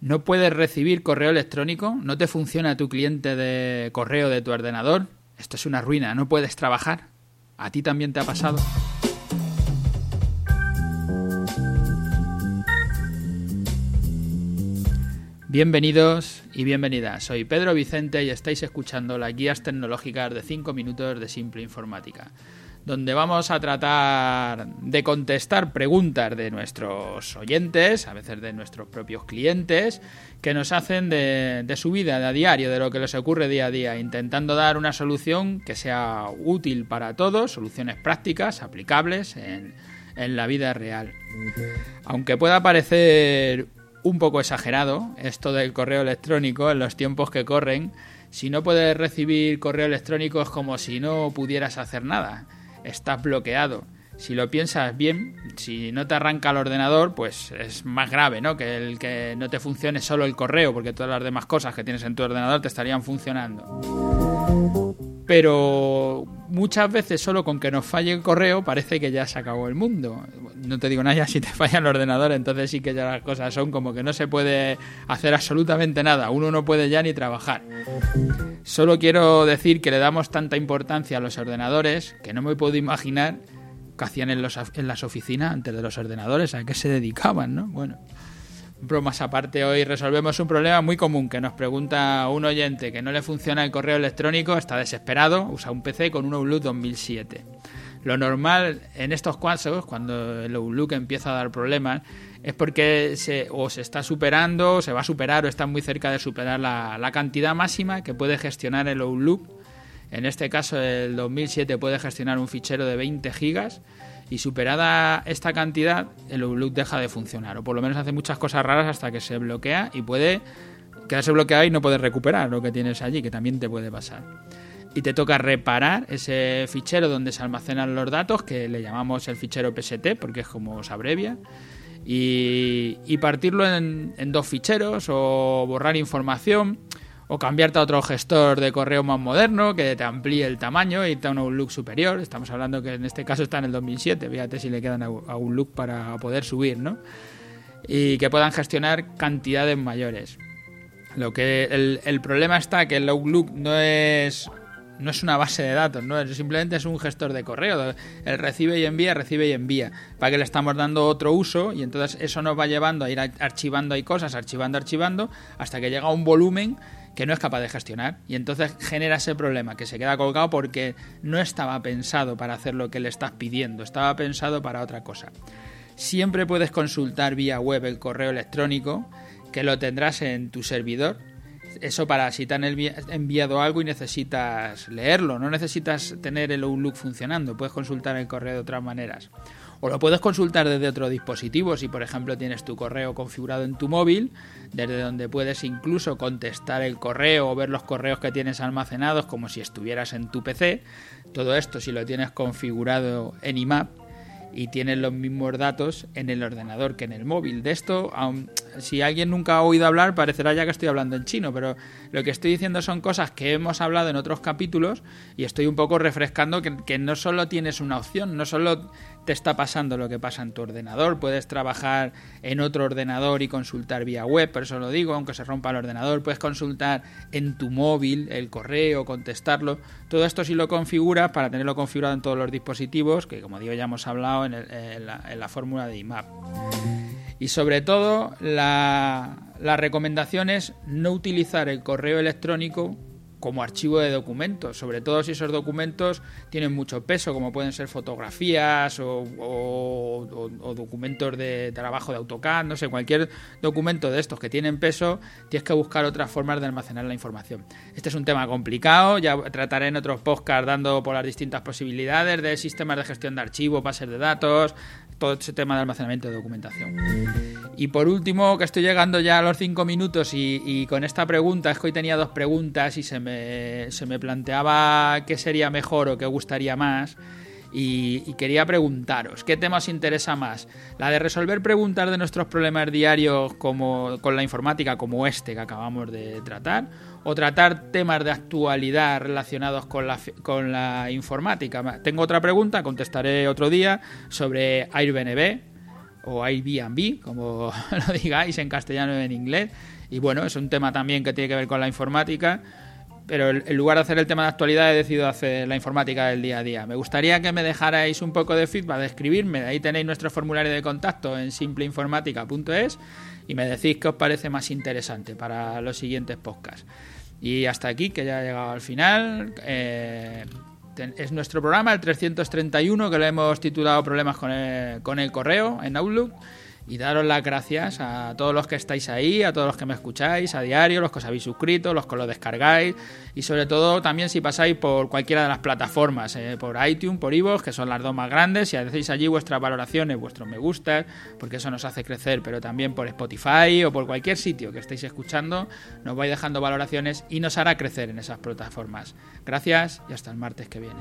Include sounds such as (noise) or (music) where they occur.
¿No puedes recibir correo electrónico? ¿No te funciona tu cliente de correo de tu ordenador? Esto es una ruina, no puedes trabajar. ¿A ti también te ha pasado? Bienvenidos y bienvenidas. Soy Pedro Vicente y estáis escuchando las guías tecnológicas de 5 minutos de Simple Informática donde vamos a tratar de contestar preguntas de nuestros oyentes, a veces de nuestros propios clientes, que nos hacen de, su vida de a diario, de lo que les ocurre día a día, intentando dar una solución que sea útil para todos, soluciones prácticas, aplicables en, en la vida real. Aunque pueda parecer un poco exagerado esto del correo electrónico en los tiempos que corren, si no puedes recibir correo electrónico es como si no pudieras hacer nada estás bloqueado. Si lo piensas bien, si no te arranca el ordenador, pues es más grave, ¿no? Que el que no te funcione solo el correo, porque todas las demás cosas que tienes en tu ordenador te estarían funcionando. Pero muchas veces solo con que nos falle el correo parece que ya se acabó el mundo. No te digo nada, (laughs) si te falla el ordenador, entonces sí que ya las cosas son como que no se puede hacer absolutamente nada. Uno no puede ya ni trabajar. Solo quiero decir que le damos tanta importancia a los ordenadores que no me puedo imaginar qué hacían en, en las oficinas antes de los ordenadores, a qué se dedicaban, ¿no? Bueno bromas aparte, hoy resolvemos un problema muy común que nos pregunta un oyente que no le funciona el correo electrónico, está desesperado, usa un PC con un Outlook 2007. Lo normal en estos casos, cuando el Outlook empieza a dar problemas, es porque se, o se está superando, o se va a superar, o está muy cerca de superar la, la cantidad máxima que puede gestionar el Outlook. En este caso, el 2007 puede gestionar un fichero de 20 gigas y superada esta cantidad el Outlook deja de funcionar o por lo menos hace muchas cosas raras hasta que se bloquea y puede quedarse bloqueado y no puedes recuperar lo que tienes allí, que también te puede pasar. Y te toca reparar ese fichero donde se almacenan los datos, que le llamamos el fichero PST, porque es como se abrevia, y, partirlo en, en dos ficheros o borrar información o cambiarte a otro gestor de correo más moderno que te amplíe el tamaño y te da un look superior. Estamos hablando que en este caso está en el 2007, fíjate si le quedan a un look para poder subir, ¿no? Y que puedan gestionar cantidades mayores. Lo que el, problema está que el Outlook no es no es una base de datos, no simplemente es un gestor de correo. El recibe y envía, recibe y envía. Para que le estamos dando otro uso y entonces eso nos va llevando a ir archivando ahí cosas, archivando, archivando, hasta que llega un volumen que no es capaz de gestionar. Y entonces genera ese problema, que se queda colgado porque no estaba pensado para hacer lo que le estás pidiendo, estaba pensado para otra cosa. Siempre puedes consultar vía web el correo electrónico, que lo tendrás en tu servidor. Eso para si te han enviado algo y necesitas leerlo, no necesitas tener el Outlook funcionando, puedes consultar el correo de otras maneras. O lo puedes consultar desde otro dispositivo, si por ejemplo tienes tu correo configurado en tu móvil, desde donde puedes incluso contestar el correo o ver los correos que tienes almacenados como si estuvieras en tu PC. Todo esto si lo tienes configurado en IMAP y tienes los mismos datos en el ordenador que en el móvil. De esto, si alguien nunca ha oído hablar, parecerá ya que estoy hablando en chino, pero lo que estoy diciendo son cosas que hemos hablado en otros capítulos y estoy un poco refrescando que, no solo tienes una opción, no solo te está pasando lo que pasa en tu ordenador, puedes trabajar en otro ordenador y consultar vía web, por eso lo digo, aunque se rompa el ordenador, puedes consultar en tu móvil el correo, contestarlo, todo esto si lo configuras para tenerlo configurado en todos los dispositivos, que como digo ya hemos hablado en, la, fórmula de IMAP. Y sobre todo, la, la recomendación es no utilizar el correo electrónico como archivo de documentos, sobre todo si esos documentos tienen mucho peso, como pueden ser fotografías o, documentos de trabajo de AutoCAD, no sé, cualquier documento de estos que tienen peso, tienes que buscar otras formas de almacenar la información. Este es un tema complicado, ya trataré en otros podcasts dando por las distintas posibilidades de sistemas de gestión de archivos, bases de datos, todo ese tema de almacenamiento de documentación. Y por último, que estoy llegando ya a los cinco minutos y, con esta pregunta, es que hoy tenía dos preguntas y se me, se me planteaba qué sería mejor o qué gustaría más. Y, y, quería preguntaros, ¿qué tema os interesa más? ¿La de resolver preguntas de nuestros problemas diarios como, con la informática como este que acabamos de tratar? ¿O tratar temas de actualidad relacionados con la, con la informática? Tengo otra pregunta, contestaré otro día, sobre Airbnb, o Airbnb, como (laughs) lo digáis en castellano o en inglés. Y bueno, es un tema también que tiene que ver con la informática pero en lugar de hacer el tema de actualidad he decidido hacer la informática del día a día. Me gustaría que me dejarais un poco de feedback, de escribirme, ahí tenéis nuestro formulario de contacto en simpleinformática.es y me decís qué os parece más interesante para los siguientes podcasts. Y hasta aquí, que ya ha llegado al final. Eh, es nuestro programa, el 331, que lo hemos titulado Problemas con el, con el correo en Outlook y daros las gracias a todos los que estáis ahí, a todos los que me escucháis a diario, los que os habéis suscrito, los que lo descargáis y sobre todo también si pasáis por cualquiera de las plataformas, eh, por iTunes, por iVoox, que son las dos más grandes, y hacéis allí vuestras valoraciones, vuestros me gustas, porque eso nos hace crecer, pero también por Spotify o por cualquier sitio que estéis escuchando, nos vais dejando valoraciones y nos hará crecer en esas plataformas. Gracias y hasta el martes que viene.